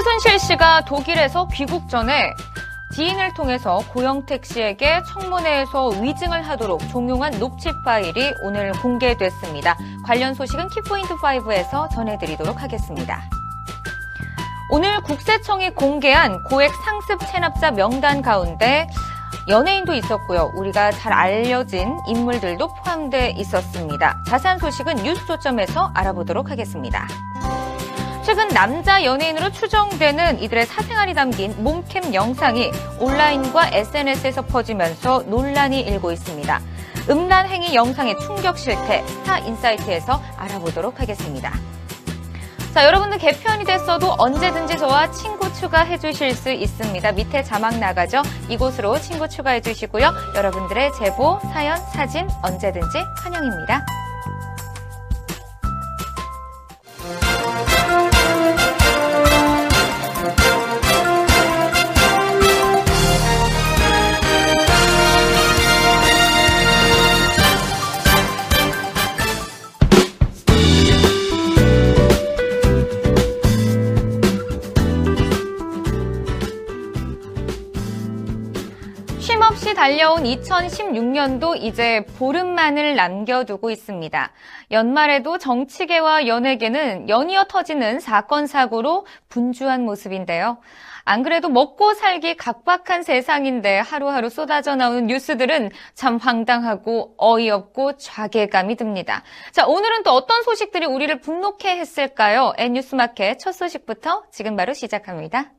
최순실 씨가 독일에서 귀국 전에 지인을 통해서 고영택 씨에게 청문회에서 위증을 하도록 종용한 녹취 파일이 오늘 공개됐습니다. 관련 소식은 키포인트5에서 전해드리도록 하겠습니다. 오늘 국세청이 공개한 고액 상습 체납자 명단 가운데 연예인도 있었고요. 우리가 잘 알려진 인물들도 포함돼 있었습니다. 자세한 소식은 뉴스조점에서 알아보도록 하겠습니다. 최근 남자 연예인으로 추정되는 이들의 사생활이 담긴 몸캠 영상이 온라인과 SNS에서 퍼지면서 논란이 일고 있습니다. 음란 행위 영상의 충격 실태 스타 인사이트에서 알아보도록 하겠습니다. 자, 여러분들 개편이 됐어도 언제든지 저와 친구 추가해 주실 수 있습니다. 밑에 자막 나가죠? 이곳으로 친구 추가해 주시고요. 여러분들의 제보, 사연, 사진 언제든지 환영입니다. 달려온 2016년도 이제 보름만을 남겨두고 있습니다. 연말에도 정치계와 연예계는 연이어 터지는 사건 사고로 분주한 모습인데요. 안 그래도 먹고 살기 각박한 세상인데 하루하루 쏟아져 나오는 뉴스들은 참 황당하고 어이없고 좌괴감이 듭니다. 자, 오늘은 또 어떤 소식들이 우리를 분노케 했을까요? N뉴스마켓 첫 소식부터 지금 바로 시작합니다.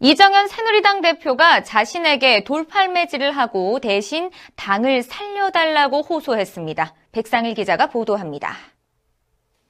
이정현 새누리당 대표가 자신에게 돌팔매질을 하고 대신 당을 살려달라고 호소했습니다. 백상일 기자가 보도합니다.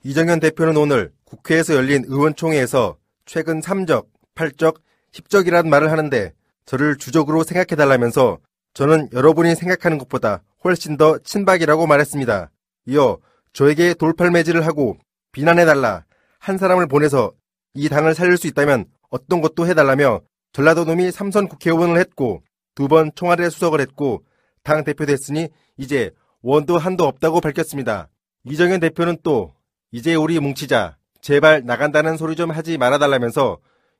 이정현 대표는 오늘 국회에서 열린 의원총회에서 최근 3적, 8적, 10적이라는 말을 하는데 저를 주적으로 생각해달라면서 저는 여러분이 생각하는 것보다 훨씬 더 친박이라고 말했습니다. 이어 저에게 돌팔매질을 하고 비난해달라 한 사람을 보내서 이 당을 살릴 수 있다면 어떤 것도 해달라며 전라도 놈이 삼선 국회의원을 했고 두 번 청와대 수석을 했고 당 대표 됐으니 이제 원도 한도 없다고 밝혔습니다. 이정현 대표는 또 이제 우리 뭉치자 제발 나간다는 소리 좀 하지 말아달라면서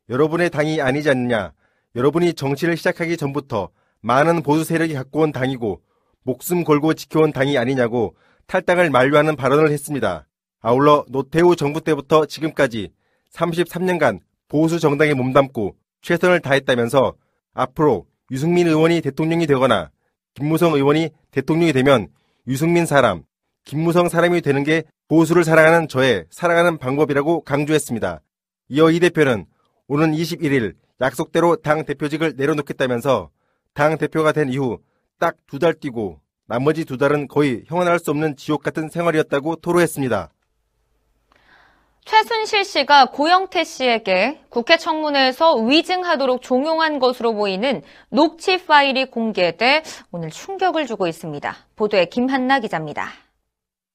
여러분의 당이 아니지 않느냐 여러분이 정치를 시작하기 전부터 많은 보수 세력이 갖고 온 당이고 목숨 걸고 지켜온 당이 아니냐고 탈당을 만류하는 발언을 했습니다. 아울러 노태우 정부 때부터 지금까지 33년간 보수 정당에 몸담고 최선을 다했다면서 앞으로 유승민 의원이 대통령이 되거나 김무성 의원이 대통령이 되면 유승민 사람, 김무성 사람이 되는 게 보수를 사랑하는 저의 살아가는 방법이라고 강조했습니다. 이어 이 대표는 오는 21일 약속대로 당 대표직을 내려놓겠다면서 당 대표가 된 이후 딱 두 달 뛰고 나머지 두 달은 거의 형언할 수 없는 지옥 같은 생활이었다고 토로했습니다. 최순실 씨가 고영태 씨에게 국회 청문회에서 위증하도록 종용한 것으로 보이는 녹취 파일이 공개돼 오늘 충격을 주고 있습니다. 보도에 김한나 기자입니다.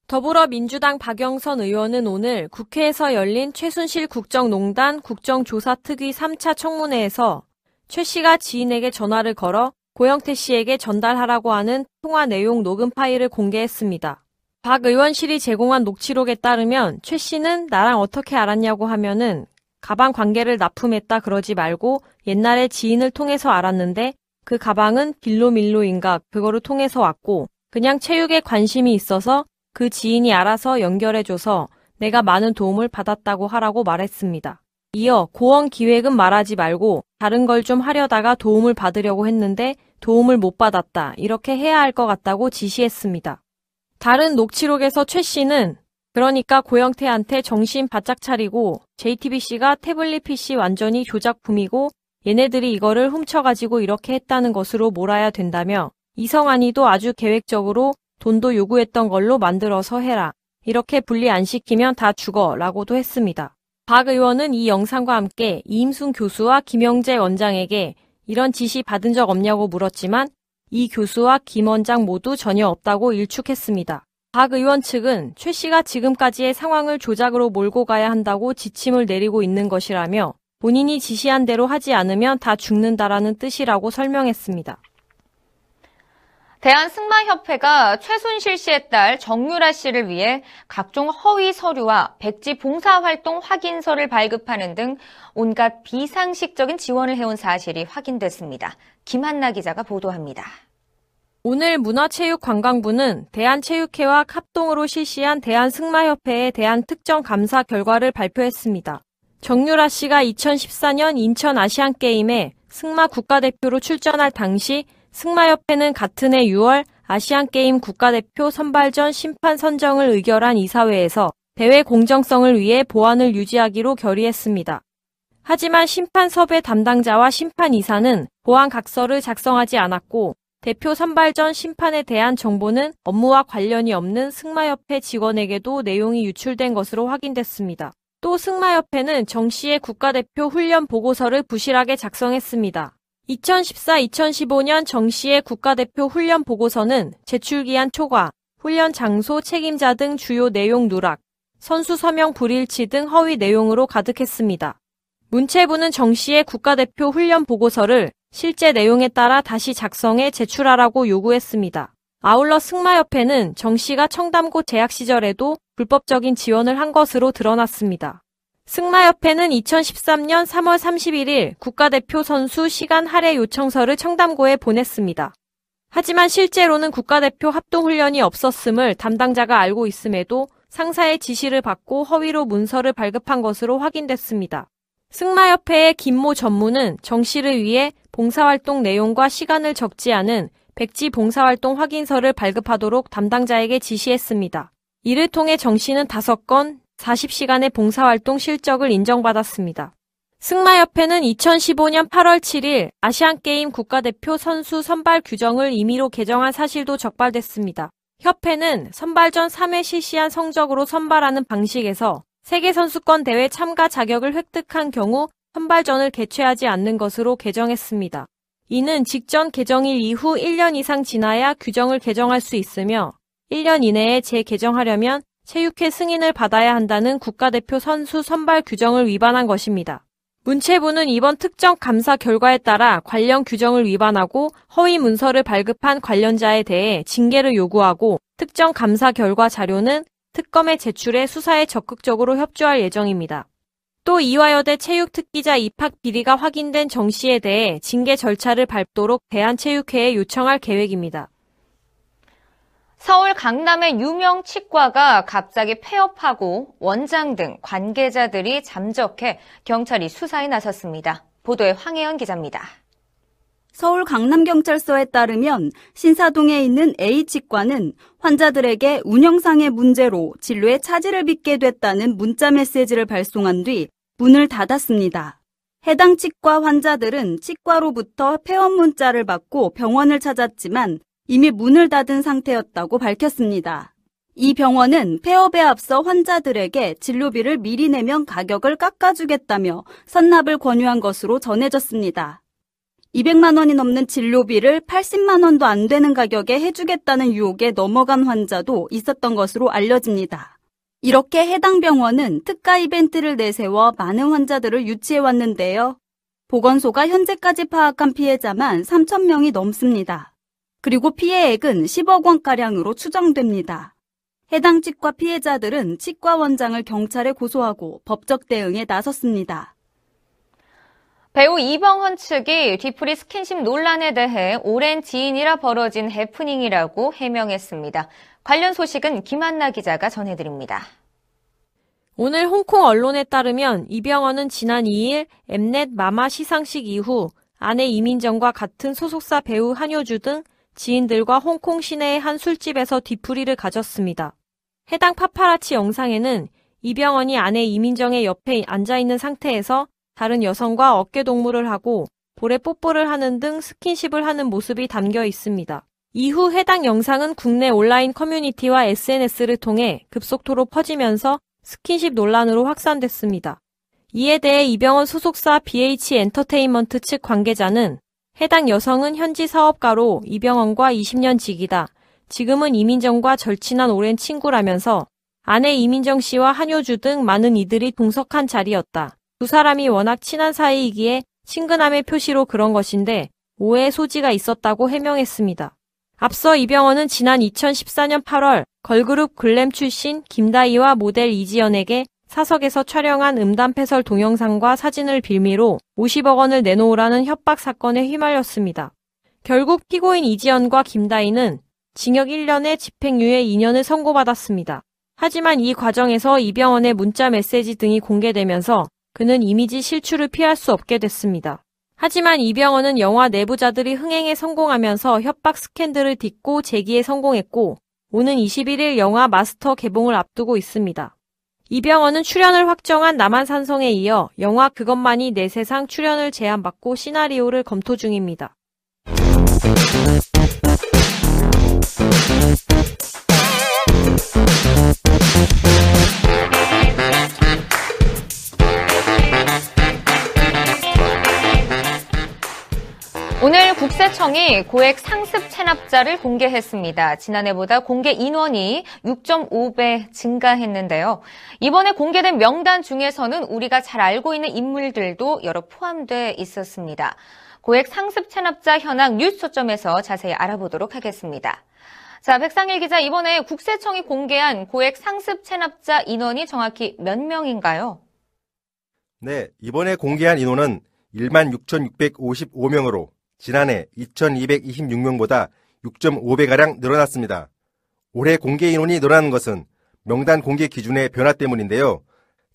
더불어민주당 박영선 의원은 오늘 국회에서 열린 최순실 국정농단 국정조사특위 3차 청문회에서 최 씨가 지인에게 전화를 걸어 고영태 씨에게 전달하라고 하는 통화 내용 녹음 파일을 공개했습니다. 박 의원실이 제공한 녹취록에 따르면 최 씨는 나랑 어떻게 알았냐고 하면은 가방 관계를 납품했다 그러지 말고 옛날에 지인을 통해서 알았는데 그 가방은 빌로밀로인가 그거를 통해서 왔고 그냥 체육에 관심이 있어서 그 지인이 알아서 연결해줘서 내가 많은 도움을 받았다고 하라고 말했습니다. 이어 고원 기획은 말하지 말고 다른 걸 좀 하려다가 도움을 받으려고 했는데 도움을 못 받았다. 이렇게 해야 할 것 같다고 지시했습니다. 다른 녹취록에서 최 씨는 그러니까 고영태한테 정신 바짝 차리고 JTBC가 태블릿 PC 완전히 조작품이고 얘네들이 이거를 훔쳐가지고 이렇게 했다는 것으로 몰아야 된다며 이성환이도 아주 계획적으로 돈도 요구했던 걸로 만들어서 해라. 이렇게 분리 안 시키면 다 죽어 라고도 했습니다. 박 의원은 이 영상과 함께 이임순 교수와 김영재 원장에게 이런 지시 받은 적 없냐고 물었지만 이 교수와 김 원장 모두 전혀 없다고 일축했습니다. 박 의원 측은 최 씨가 지금까지의 상황을 조작으로 몰고 가야 한다고 지침을 내리고 있는 것이라며 본인이 지시한 대로 하지 않으면 다 죽는다라는 뜻이라고 설명했습니다. 대한승마협회가 최순실 씨의 딸 정유라 씨를 위해 각종 허위 서류와 백지 봉사활동 확인서를 발급하는 등 온갖 비상식적인 지원을 해온 사실이 확인됐습니다. 김한나 기자가 보도합니다. 오늘 문화체육관광부는 대한체육회와 합동으로 실시한 대한승마협회에 대한 특정 감사 결과를 발표했습니다. 정유라 씨가 2014년 인천 아시안게임에 승마 국가대표로 출전할 당시 승마협회는 같은 해 6월 아시안게임 국가대표 선발전 심판 선정을 의결한 이사회에서 대회 공정성을 위해 보안을 유지하기로 결의했습니다. 하지만 심판 섭외 담당자와 심판 이사는 보안 각서를 작성하지 않았고 대표 선발전 심판에 대한 정보는 업무와 관련이 없는 승마협회 직원에게도 내용이 유출된 것으로 확인됐습니다. 또 승마협회는 정 씨의 국가대표 훈련 보고서를 부실하게 작성했습니다. 2014-2015년 정 씨의 국가대표 훈련 보고서는 제출기한 초과, 훈련 장소 책임자 등 주요 내용 누락, 선수 서명 불일치 등 허위 내용으로 가득했습니다. 문체부는 정 씨의 국가대표 훈련 보고서를 실제 내용에 따라 다시 작성해 제출하라고 요구했습니다. 아울러 승마협회는 정 씨가 청담고 재학 시절에도 불법적인 지원을 한 것으로 드러났습니다. 승마협회는 2013년 3월 31일 국가대표 선수 시간 할애 요청서를 청담고에 보냈습니다. 하지만 실제로는 국가대표 합동훈련이 없었음을 담당자가 알고 있음에도 상사의 지시를 받고 허위로 문서를 발급한 것으로 확인됐습니다. 승마협회의 김모 전무는 정 씨를 위해 봉사활동 내용과 시간을 적지 않은 백지 봉사활동 확인서를 발급하도록 담당자에게 지시했습니다. 이를 통해 정 씨는 5건, 40시간의 봉사활동 실적을 인정받았습니다. 승마협회는 2015년 8월 7일 아시안게임 국가대표 선수 선발 규정을 임의로 개정한 사실도 적발됐습니다. 협회는 선발전 3회 실시한 성적으로 선발하는 방식에서 세계선수권 대회 참가 자격을 획득한 경우 선발전을 개최하지 않는 것으로 개정했습니다. 이는 직전 개정일 이후 1년 이상 지나야 규정을 개정할 수 있으며 1년 이내에 재개정하려면 체육회 승인을 받아야 한다는 국가대표 선수 선발 규정을 위반한 것입니다. 문체부는 이번 특정 감사 결과에 따라 관련 규정을 위반하고 허위 문서를 발급한 관련자에 대해 징계를 요구하고 특정 감사 결과 자료는 특검에 제출해 수사에 적극적으로 협조할 예정입니다. 또 이화여대 체육특기자 입학 비리가 확인된 정 씨에 대해 징계 절차를 밟도록 대한체육회에 요청할 계획입니다. 서울 강남의 유명 치과가 갑자기 폐업하고 원장 등 관계자들이 잠적해 경찰이 수사에 나섰습니다. 보도에 황혜연 기자입니다. 서울 강남경찰서에 따르면 신사동에 있는 A치과는 환자들에게 운영상의 문제로 진료에 차질을 빚게 됐다는 문자 메시지를 발송한 뒤 문을 닫았습니다. 해당 치과 환자들은 치과로부터 폐업 문자를 받고 병원을 찾았지만 이미 문을 닫은 상태였다고 밝혔습니다. 이 병원은 폐업에 앞서 환자들에게 진료비를 미리 내면 가격을 깎아주겠다며 선납을 권유한 것으로 전해졌습니다. 200만 원이 넘는 진료비를 80만 원도 안 되는 가격에 해주겠다는 유혹에 넘어간 환자도 있었던 것으로 알려집니다. 이렇게 해당 병원은 특가 이벤트를 내세워 많은 환자들을 유치해 왔는데요. 보건소가 현재까지 파악한 피해자만 3천 명이 넘습니다. 그리고 피해액은 10억 원가량으로 추정됩니다. 해당 치과 피해자들은 치과 원장을 경찰에 고소하고 법적 대응에 나섰습니다. 배우 이병헌 측이 뒤풀이 스킨십 논란에 대해 오랜 지인이라 벌어진 해프닝이라고 해명했습니다. 관련 소식은 김한나 기자가 전해드립니다. 오늘 홍콩 언론에 따르면 이병헌은 지난 2일 엠넷 마마 시상식 이후 아내 이민정과 같은 소속사 배우 한효주 등 지인들과 홍콩 시내의 한 술집에서 뒤풀이를 가졌습니다. 해당 파파라치 영상에는 이병헌이 아내 이민정의 옆에 앉아있는 상태에서 다른 여성과 어깨 동무를 하고 볼에 뽀뽀를 하는 등 스킨십을 하는 모습이 담겨 있습니다. 이후 해당 영상은 국내 온라인 커뮤니티와 SNS를 통해 급속도로 퍼지면서 스킨십 논란으로 확산됐습니다. 이에 대해 이병헌 소속사 BH 엔터테인먼트 측 관계자는 해당 여성은 현지 사업가로 이병헌과 20년 직이다. 지금은 이민정과 절친한 오랜 친구라면서 아내 이민정 씨와 한효주 등 많은 이들이 동석한 자리였다. 두 사람이 워낙 친한 사이이기에 친근함의 표시로 그런 것인데 오해의 소지가 있었다고 해명했습니다. 앞서 이병헌은 지난 2014년 8월 걸그룹 글램 출신 김다희와 모델 이지연에게 사석에서 촬영한 음담패설 동영상과 사진을 빌미로 50억 원을 내놓으라는 협박 사건에 휘말렸습니다. 결국 피고인 이지연과 김다희는 징역 1년에 집행유예 2년을 선고받았습니다. 하지만 이 과정에서 이병헌의 문자 메시지 등이 공개되면서 그는 이미지 실추를 피할 수 없게 됐습니다. 하지만 이병헌은 영화 내부자들이 흥행에 성공하면서 협박 스캔들을 딛고 재기에 성공했고 오는 21일 영화 마스터 개봉을 앞두고 있습니다. 이병헌은 출연을 확정한 남한산성에 이어 영화 그것만이 내 세상 출연을 제안받고 시나리오를 검토 중입니다. 국세청이 고액 상습 체납자를 공개했습니다. 지난해보다 공개 인원이 6.5배 증가했는데요. 이번에 공개된 명단 중에서는 우리가 잘 알고 있는 인물들도 여러 포함돼 있었습니다. 고액 상습 체납자 현황 뉴스 초점에서 자세히 알아보도록 하겠습니다. 자, 백상일 기자, 이번에 국세청이 공개한 고액 상습 체납자 인원이 정확히 몇 명인가요? 네, 이번에 공개한 인원은 1만 6,655명으로 지난해 2,226명보다 6.5배가량 늘어났습니다. 올해 공개 인원이 늘어난 것은 명단 공개 기준의 변화 때문인데요.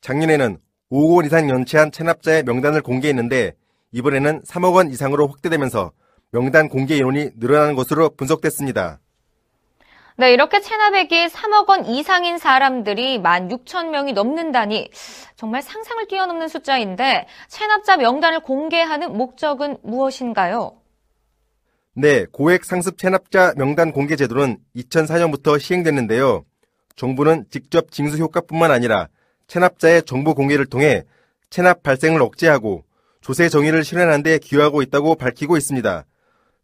작년에는 5억 원 이상 연체한 체납자의 명단을 공개했는데 이번에는 3억 원 이상으로 확대되면서 명단 공개 인원이 늘어나는 것으로 분석됐습니다. 네, 이렇게 체납액이 3억 원 이상인 사람들이 1만 6천 명이 넘는다니 정말 상상을 뛰어넘는 숫자인데 체납자 명단을 공개하는 목적은 무엇인가요? 네, 고액 상습 체납자 명단 공개 제도는 2004년부터 시행됐는데요. 정부는 직접 징수 효과뿐만 아니라 체납자의 정보 공개를 통해 체납 발생을 억제하고 조세 정의를 실현하는 데 기여하고 있다고 밝히고 있습니다.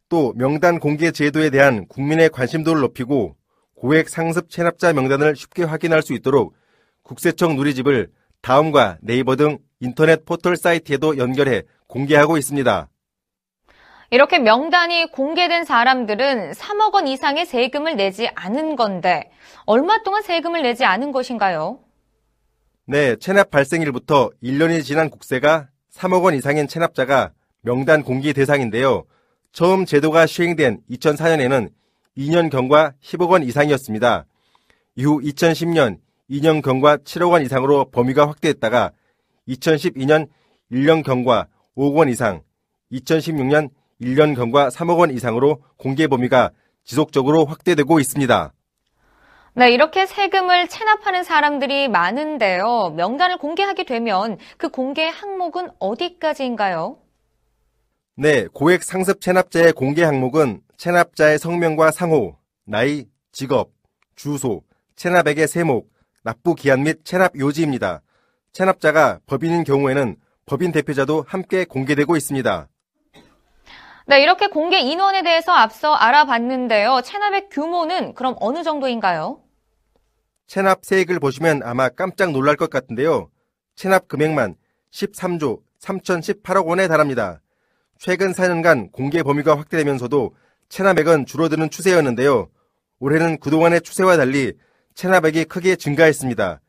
또 명단 공개 제도에 대한 국민의 관심도를 높이고 고액 상습 체납자 명단을 쉽게 확인할 수 있도록 국세청 누리집을 다음과 네이버 등 인터넷 포털 사이트에도 연결해 공개하고 있습니다. 이렇게 명단이 공개된 사람들은 3억 원 이상의 세금을 내지 않은 건데 얼마 동안 세금을 내지 않은 것인가요? 네, 체납 발생일부터 1년이 지난 국세가 3억 원 이상인 체납자가 명단 공개 대상인데요. 처음 제도가 시행된 2004년에는 2년 경과 10억 원 이상이었습니다. 이후 2010년 2년 경과 7억 원 이상으로 범위가 확대했다가 2012년 1년 경과 5억 원 이상, 2016년 1년 경과 3억 원 이상으로 공개 범위가 지속적으로 확대되고 있습니다. 네, 이렇게 세금을 체납하는 사람들이 많은데요. 명단을 공개하게 되면 그 공개 항목은 어디까지인가요? 네, 고액 상습 체납자의 공개 항목은 체납자의 성명과 상호, 나이, 직업, 주소, 체납액의 세목, 납부 기한 및 체납 요지입니다. 체납자가 법인인 경우에는 법인 대표자도 함께 공개되고 있습니다. 네, 이렇게 공개 인원에 대해서 앞서 알아봤는데요. 체납액 규모는 그럼 어느 정도인가요? 체납 세액을 보시면 아마 깜짝 놀랄 것 같은데요. 체납 금액만 13조 3,018억 원에 달합니다. 최근 4년간 공개 범위가 확대되면서도 체납액은 줄어드는 추세였는데요. 올해는 그동안의 추세와 달리 체납액이 크게 증가했습니다.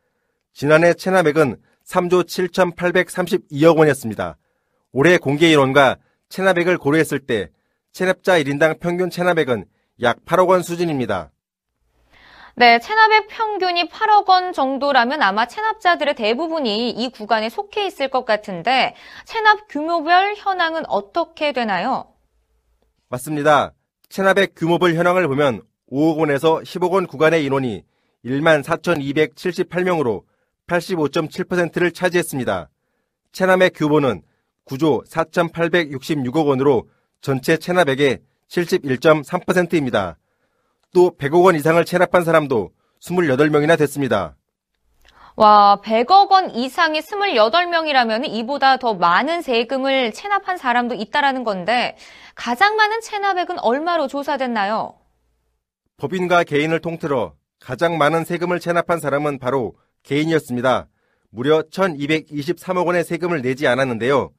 지난해 체납액은 3조 7,832억 원이었습니다. 올해 공개 인원과 체납액을 고려했을 때 체납자 1인당 평균 체납액은 약 8억 원 수준입니다. 네, 체납액 평균이 8억 원 정도라면 아마 체납자들의 대부분이 이 구간에 속해 있을 것 같은데 체납 규모별 현황은 어떻게 되나요? 맞습니다. 체납액 규모별 현황을 보면 5억 원에서 10억 원 구간의 인원이 1만 4,278명으로 85.7%를 차지했습니다. 체납액 규모는 9조 4,866억 원으로 전체 체납액의 71.3%입니다. 또 100억 원 이상을 체납한 사람도 28명이나 됐습니다. 와, 100억 원 이상의 28명이라면 이보다 더 많은 세금을 체납한 사람도 있다라는 건데 가장 많은 체납액은 얼마로 조사됐나요? 법인과 개인을 통틀어 가장 많은 세금을 체납한 사람은 바로 개인이었습니다. 무려 1223억 원의 세금을 내지 않았는데요.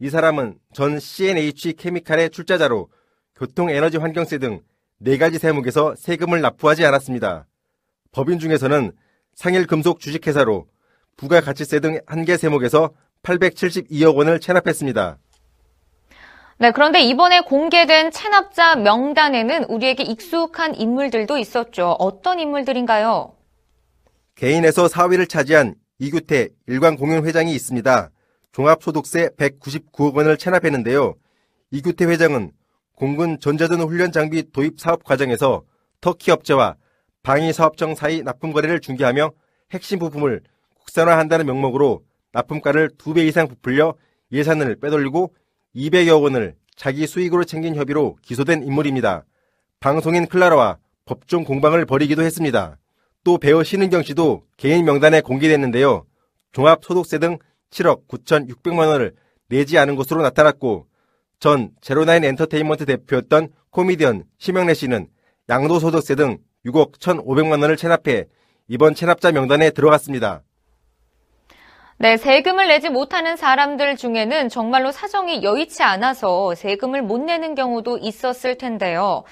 이 사람은 전 CNH 케미칼의 출자자로 교통 에너지 환경세 등 4가지 세목에서 세금을 납부하지 않았습니다. 법인 중에서는 상일 금속 주식회사로 부가가치세 등 한 개 세목에서 872억 원을 체납했습니다. 네, 그런데 이번에 공개된 체납자 명단에는 우리에게 익숙한 인물들도 있었죠. 어떤 인물들인가요? 개인에서 4위를 차지한 이규태 일광공연회장이 있습니다. 종합소득세 199억 원을 체납했는데요. 이규태 회장은 공군 전자전 훈련 장비 도입 사업 과정에서 터키 업체와 방위사업청 사이 납품 거래를 중개하며 핵심 부품을 국산화한다는 명목으로 납품가를 2배 이상 부풀려 예산을 빼돌리고 200여 원을 자기 수익으로 챙긴 협의로 기소된 인물입니다. 방송인 클라라와 법정 공방을 벌이기도 했습니다. 또 배우 신은경 씨도 개인 명단에 공개됐는데요. 종합소득세 등 7억 9,600만 원을 내지 않은 것으로 나타났고 전 제로나인 엔터테인먼트 대표였던 코미디언 심영래 씨는 양도소득세 등 6억 1,500만 원을 체납해 이번 체납자 명단에 들어갔습니다. 네, 세금을 내지 못하는 사람들 중에는 정말로 사정이 여의치 않아서 세금을 못 내는 경우도 있었을 텐데요.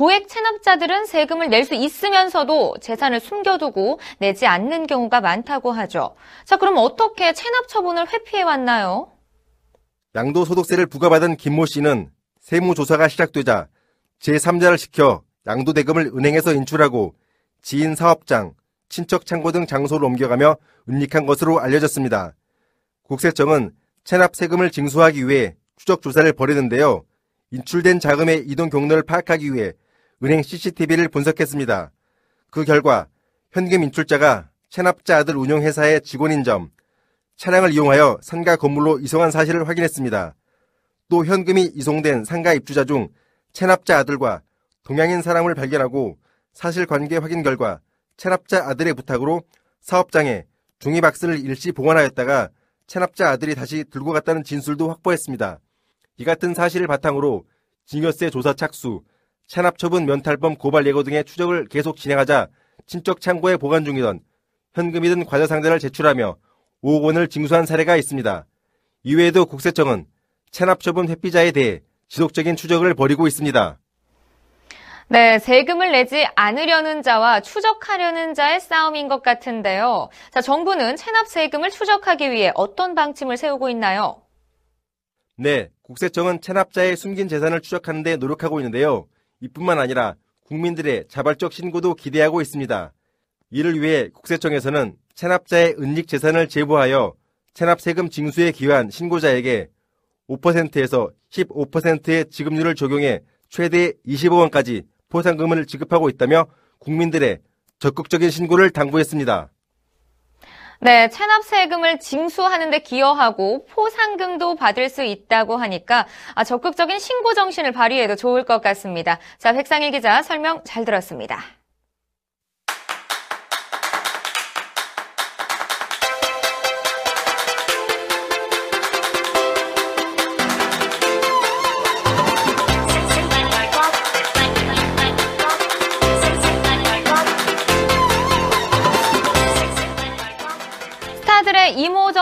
고액 체납자들은 세금을 낼 수 있으면서도 재산을 숨겨두고 내지 않는 경우가 많다고 하죠. 자, 그럼 어떻게 체납 처분을 회피해 왔나요? 양도소득세를 부과받은 김모 씨는 세무조사가 시작되자 제3자를 시켜 양도대금을 은행에서 인출하고 지인 사업장, 친척 창고 등 장소를 옮겨가며 은닉한 것으로 알려졌습니다. 국세청은 체납 세금을 징수하기 위해 추적 조사를 벌이는데요. 인출된 자금의 이동 경로를 파악하기 위해 은행 CCTV를 분석했습니다. 그 결과 현금 인출자가 체납자 아들 운용회사의 직원인 점, 차량을 이용하여 상가 건물로 이송한 사실을 확인했습니다. 또 현금이 이송된 상가 입주자 중 체납자 아들과 동양인 사람을 발견하고 사실관계 확인 결과 체납자 아들의 부탁으로 사업장에 종이박스를 일시 보관하였다가 체납자 아들이 다시 들고 갔다는 진술도 확보했습니다. 이 같은 사실을 바탕으로 징여세 조사 착수, 체납 처분 면탈범 고발 예고 등의 추적을 계속 진행하자 친척 창고에 보관 중이던 현금이든 과자 상자를 제출하며 5억 원을 징수한 사례가 있습니다. 이외에도 국세청은 체납 처분 회피자에 대해 지속적인 추적을 벌이고 있습니다. 네, 세금을 내지 않으려는 자와 추적하려는 자의 싸움인 것 같은데요. 자, 정부는 체납 세금을 추적하기 위해 어떤 방침을 세우고 있나요? 네, 국세청은 체납자의 숨긴 재산을 추적하는 데 노력하고 있는데요. 이뿐만 아니라 국민들의 자발적 신고도 기대하고 있습니다. 이를 위해 국세청에서는 체납자의 은닉 재산을 제보하여 체납 세금 징수에 기여한 신고자에게 5%에서 15%의 지급률을 적용해 최대 20억 원까지 포상금을 지급하고 있다며 국민들의 적극적인 신고를 당부했습니다. 네, 체납 세금을 징수하는 데 기여하고 포상금도 받을 수 있다고 하니까 아, 적극적인 신고 정신을 발휘해도 좋을 것 같습니다. 자, 백상일 기자 설명 잘 들었습니다.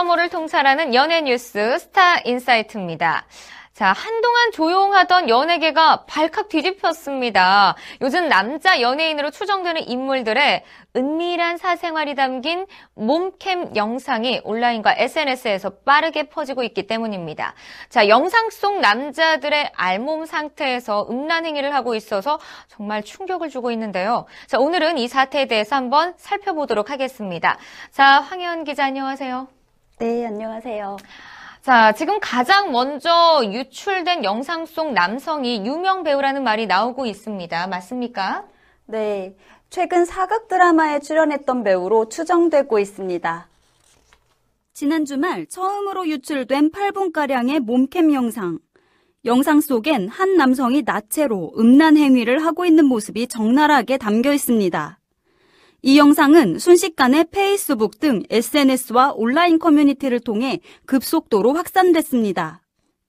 이모저모를 통찰하는 연예 뉴스 스타 인사이트입니다. 자, 한동안 조용하던 연예계가 발칵 뒤집혔습니다. 요즘 남자 연예인으로 추정되는 인물들의 은밀한 사생활이 담긴 몸캠 영상이 온라인과 SNS에서 빠르게 퍼지고 있기 때문입니다. 자, 영상 속 남자들의 알몸 상태에서 음란 행위를 하고 있어서 정말 충격을 주고 있는데요. 자, 오늘은 이 사태에 대해서 한번 살펴보도록 하겠습니다. 자, 황현 기자 안녕하세요. 네, 안녕하세요. 자, 지금 가장 먼저 유출된 영상 속 남성이 유명 배우라는 말이 나오고 있습니다. 맞습니까? 네, 최근 사극 드라마에 출연했던 배우로 추정되고 있습니다. 지난 주말 처음으로 유출된 8분가량의 몸캠 영상. 영상 속엔 한 남성이 나체로 음란 행위를 하고 있는 모습이 적나라하게 담겨 있습니다. 이 영상은 순식간에 페이스북 등 SNS와 온라인 커뮤니티를 통해 급속도로 확산됐습니다.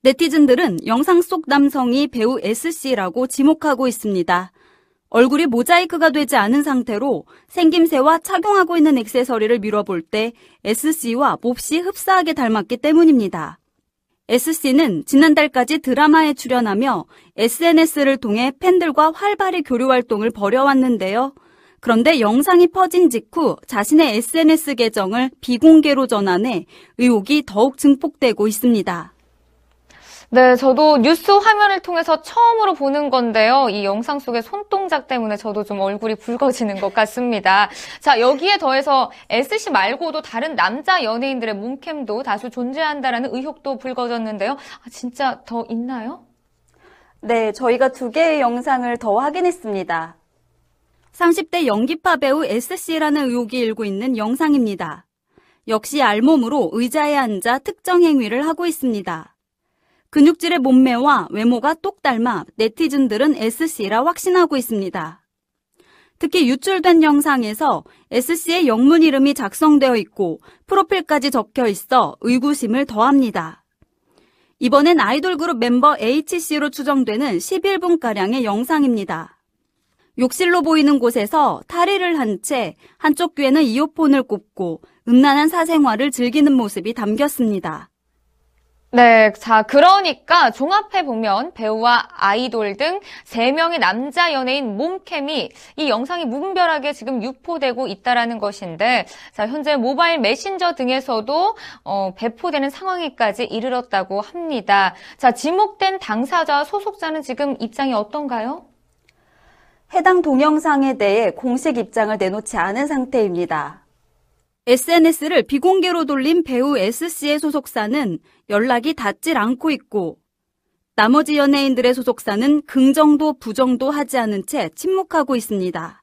네티즌들은 영상 속 남성이 배우 S씨라고 지목하고 있습니다. 얼굴이 모자이크가 되지 않은 상태로 생김새와 착용하고 있는 액세서리를 밀어볼 때 SC와 몹시 흡사하게 닮았기 때문입니다. SC는 지난달까지 드라마에 출연하며 SNS를 통해 팬들과 활발히 교류 활동을 벌여왔는데요. 그런데 영상이 퍼진 직후 자신의 SNS 계정을 비공개로 전환해 의혹이 더욱 증폭되고 있습니다. 네, 저도 뉴스 화면을 통해서 처음으로 보는 건데요. 이 영상 속의 손동작 때문에 저도 좀 얼굴이 붉어지는 것 같습니다. 자, 여기에 더해서 SC 말고도 다른 남자 연예인들의 몸캠도 다수 존재한다라는 의혹도 불거졌는데요. 아, 진짜 더 있나요? 네, 저희가 두 개의 영상을 더 확인했습니다. 30대 연기파 배우 SC라는 의혹이 일고 있는 영상입니다. 역시 알몸으로 의자에 앉아 특정 행위를 하고 있습니다. 근육질의 몸매와 외모가 똑 닮아 네티즌들은 SC라 확신하고 있습니다. 특히 유출된 영상에서 SC의 영문 이름이 작성되어 있고 프로필까지 적혀 있어 의구심을 더합니다. 이번엔 아이돌 그룹 멤버 HC로 추정되는 11분가량의 영상입니다. 욕실로 보이는 곳에서 탈의를 한 채 한쪽 귀에는 이어폰을 꼽고 음란한 사생활을 즐기는 모습이 담겼습니다. 네, 자, 그러니까 종합해 보면 배우와 아이돌 등 세 명의 남자 연예인 몸캠이 이 영상이 무분별하게 지금 유포되고 있다라는 것인데, 자, 현재 모바일 메신저 등에서도 어, 배포되는 상황에까지 이르렀다고 합니다. 자, 지목된 당사자와 소속자는 지금 입장이 어떤가요? 해당 동영상에 대해 공식 입장을 내놓지 않은 상태입니다. SNS를 비공개로 돌린 배우 S씨의 소속사는 연락이 닿질 않고 있고 나머지 연예인들의 소속사는 긍정도 부정도 하지 않은 채 침묵하고 있습니다.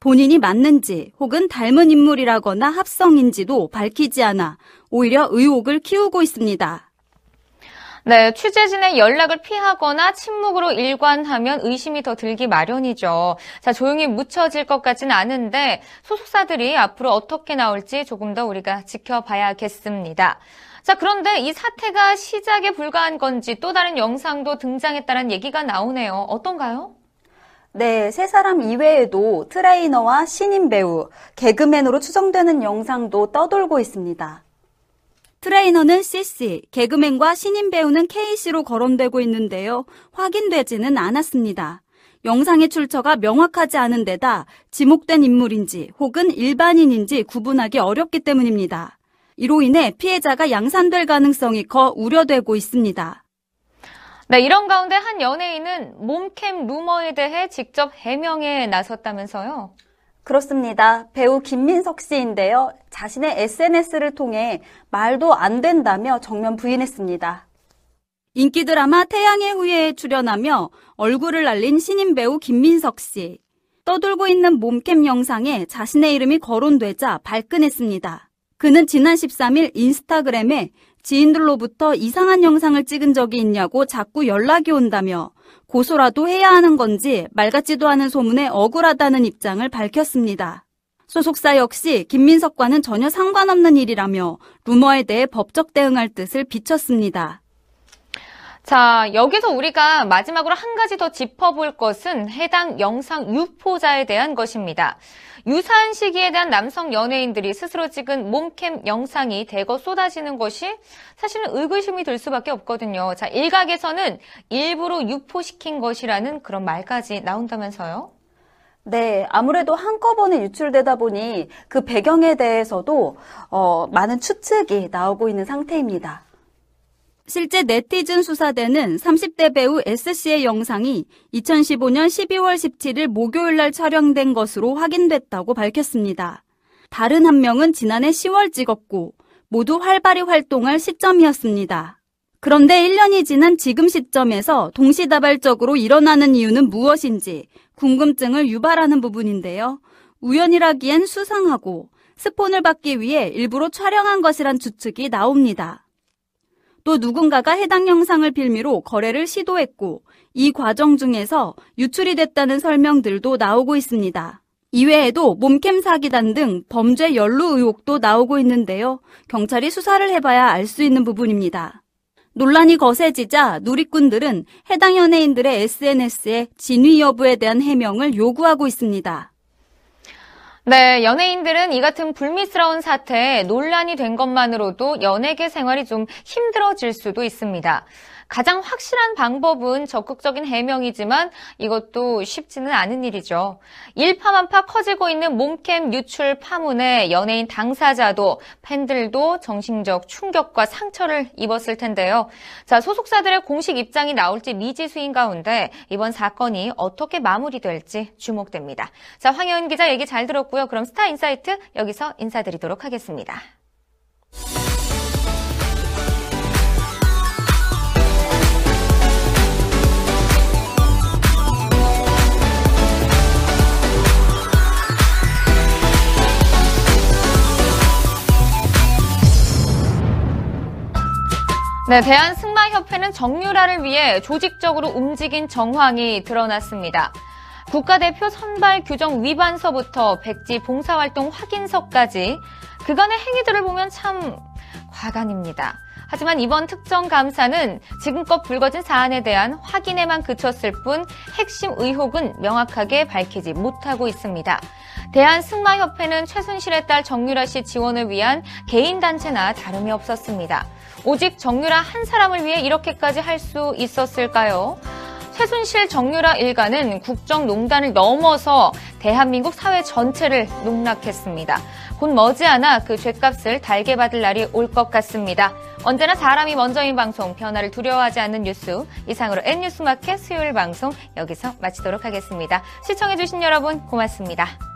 본인이 맞는지 혹은 닮은 인물이라거나 합성인지도 밝히지 않아 오히려 의혹을 키우고 있습니다. 네, 취재진의 연락을 피하거나 침묵으로 일관하면 의심이 더 들기 마련이죠. 자, 조용히 묻혀질 것 같지는 않은데 소속사들이 앞으로 어떻게 나올지 조금 더 우리가 지켜봐야겠습니다. 자, 그런데 이 사태가 시작에 불과한 건지 또 다른 영상도 등장했다는 얘기가 나오네요. 어떤가요? 네, 세 사람 이외에도 트레이너와 신인 배우, 개그맨으로 추정되는 영상도 떠돌고 있습니다. 트레이너는 CC, 개그맨과 신인 배우는 KC로 거론되고 있는데요. 확인되지는 않았습니다. 영상의 출처가 명확하지 않은 데다 지목된 인물인지 혹은 일반인인지 구분하기 어렵기 때문입니다. 이로 인해 피해자가 양산될 가능성이 커 우려되고 있습니다. 네, 이런 가운데 한 연예인은 몸캠 루머에 대해 직접 해명에 나섰다면서요? 그렇습니다. 배우 김민석 씨인데요. 자신의 SNS를 통해 말도 안 된다며 정면 부인했습니다. 인기 드라마 태양의 후예에 출연하며 얼굴을 날린 신인 배우 김민석 씨. 떠돌고 있는 몸캠 영상에 자신의 이름이 거론되자 발끈했습니다. 그는 지난 13일 인스타그램에 지인들로부터 이상한 영상을 찍은 적이 있냐고 자꾸 연락이 온다며 고소라도 해야 하는 건지 말 같지도 않은 소문에 억울하다는 입장을 밝혔습니다. 소속사 역시 김민석과는 전혀 상관없는 일이라며 루머에 대해 법적 대응할 뜻을 비췄습니다. 자, 여기서 우리가 마지막으로 한 가지 더 짚어볼 것은 해당 영상 유포자에 대한 것입니다. 유사한 시기에 대한 남성 연예인들이 스스로 찍은 몸캠 영상이 대거 쏟아지는 것이 사실은 의구심이 들 수밖에 없거든요. 자, 일각에서는 일부러 유포시킨 것이라는 그런 말까지 나온다면서요? 네, 아무래도 한꺼번에 유출되다 보니 그 배경에 대해서도 어, 많은 추측이 나오고 있는 상태입니다. 실제 네티즌 수사대는 30대 배우 S씨의 영상이 2015년 12월 17일 목요일 날 촬영된 것으로 확인됐다고 밝혔습니다. 다른 한 명은 지난해 10월 찍었고 모두 활발히 활동할 시점이었습니다. 그런데 1년이 지난 지금 시점에서 동시다발적으로 일어나는 이유는 무엇인지 궁금증을 유발하는 부분인데요. 우연이라기엔 수상하고 스폰을 받기 위해 일부러 촬영한 것이란 추측이 나옵니다. 또 누군가가 해당 영상을 빌미로 거래를 시도했고 이 과정 중에서 유출이 됐다는 설명들도 나오고 있습니다. 이외에도 몸캠 사기단 등 범죄 연루 의혹도 나오고 있는데요. 경찰이 수사를 해봐야 알 수 있는 부분입니다. 논란이 거세지자 누리꾼들은 해당 연예인들의 SNS에 진위 여부에 대한 해명을 요구하고 있습니다. 네, 연예인들은 이 같은 불미스러운 사태에 논란이 된 것만으로도 연예계 생활이 좀 힘들어질 수도 있습니다. 가장 확실한 방법은 적극적인 해명이지만 이것도 쉽지는 않은 일이죠. 일파만파 커지고 있는 몸캠 유출 파문에 연예인 당사자도 팬들도 정신적 충격과 상처를 입었을 텐데요. 자, 소속사들의 공식 입장이 나올지 미지수인 가운데 이번 사건이 어떻게 마무리될지 주목됩니다. 자, 황혜은 기자 얘기 잘 들었고요. 그럼 Star Insight 여기서 인사드리도록 하겠습니다. 네, 대한승마협회는 정유라를 위해 조직적으로 움직인 정황이 드러났습니다. 국가대표 선발 규정 위반서부터 백지 봉사활동 확인서까지 그간의 행위들을 보면 참 과간입니다. 하지만 이번 특정 감사는 지금껏 불거진 사안에 대한 확인에만 그쳤을 뿐 핵심 의혹은 명확하게 밝히지 못하고 있습니다. 대한승마협회는 최순실의 딸 정유라 씨 지원을 위한 개인단체나 다름이 없었습니다. 오직 정유라 한 사람을 위해 이렇게까지 할 수 있었을까요? 최순실 정유라 일가는 국정농단을 넘어서 대한민국 사회 전체를 농락했습니다. 곧 머지않아 그 죄값을 달게 받을 날이 올 것 같습니다. 언제나 사람이 먼저인 방송, 변화를 두려워하지 않는 뉴스. 이상으로 N뉴스마켓 수요일 방송 여기서 마치도록 하겠습니다. 시청해주신 여러분 고맙습니다.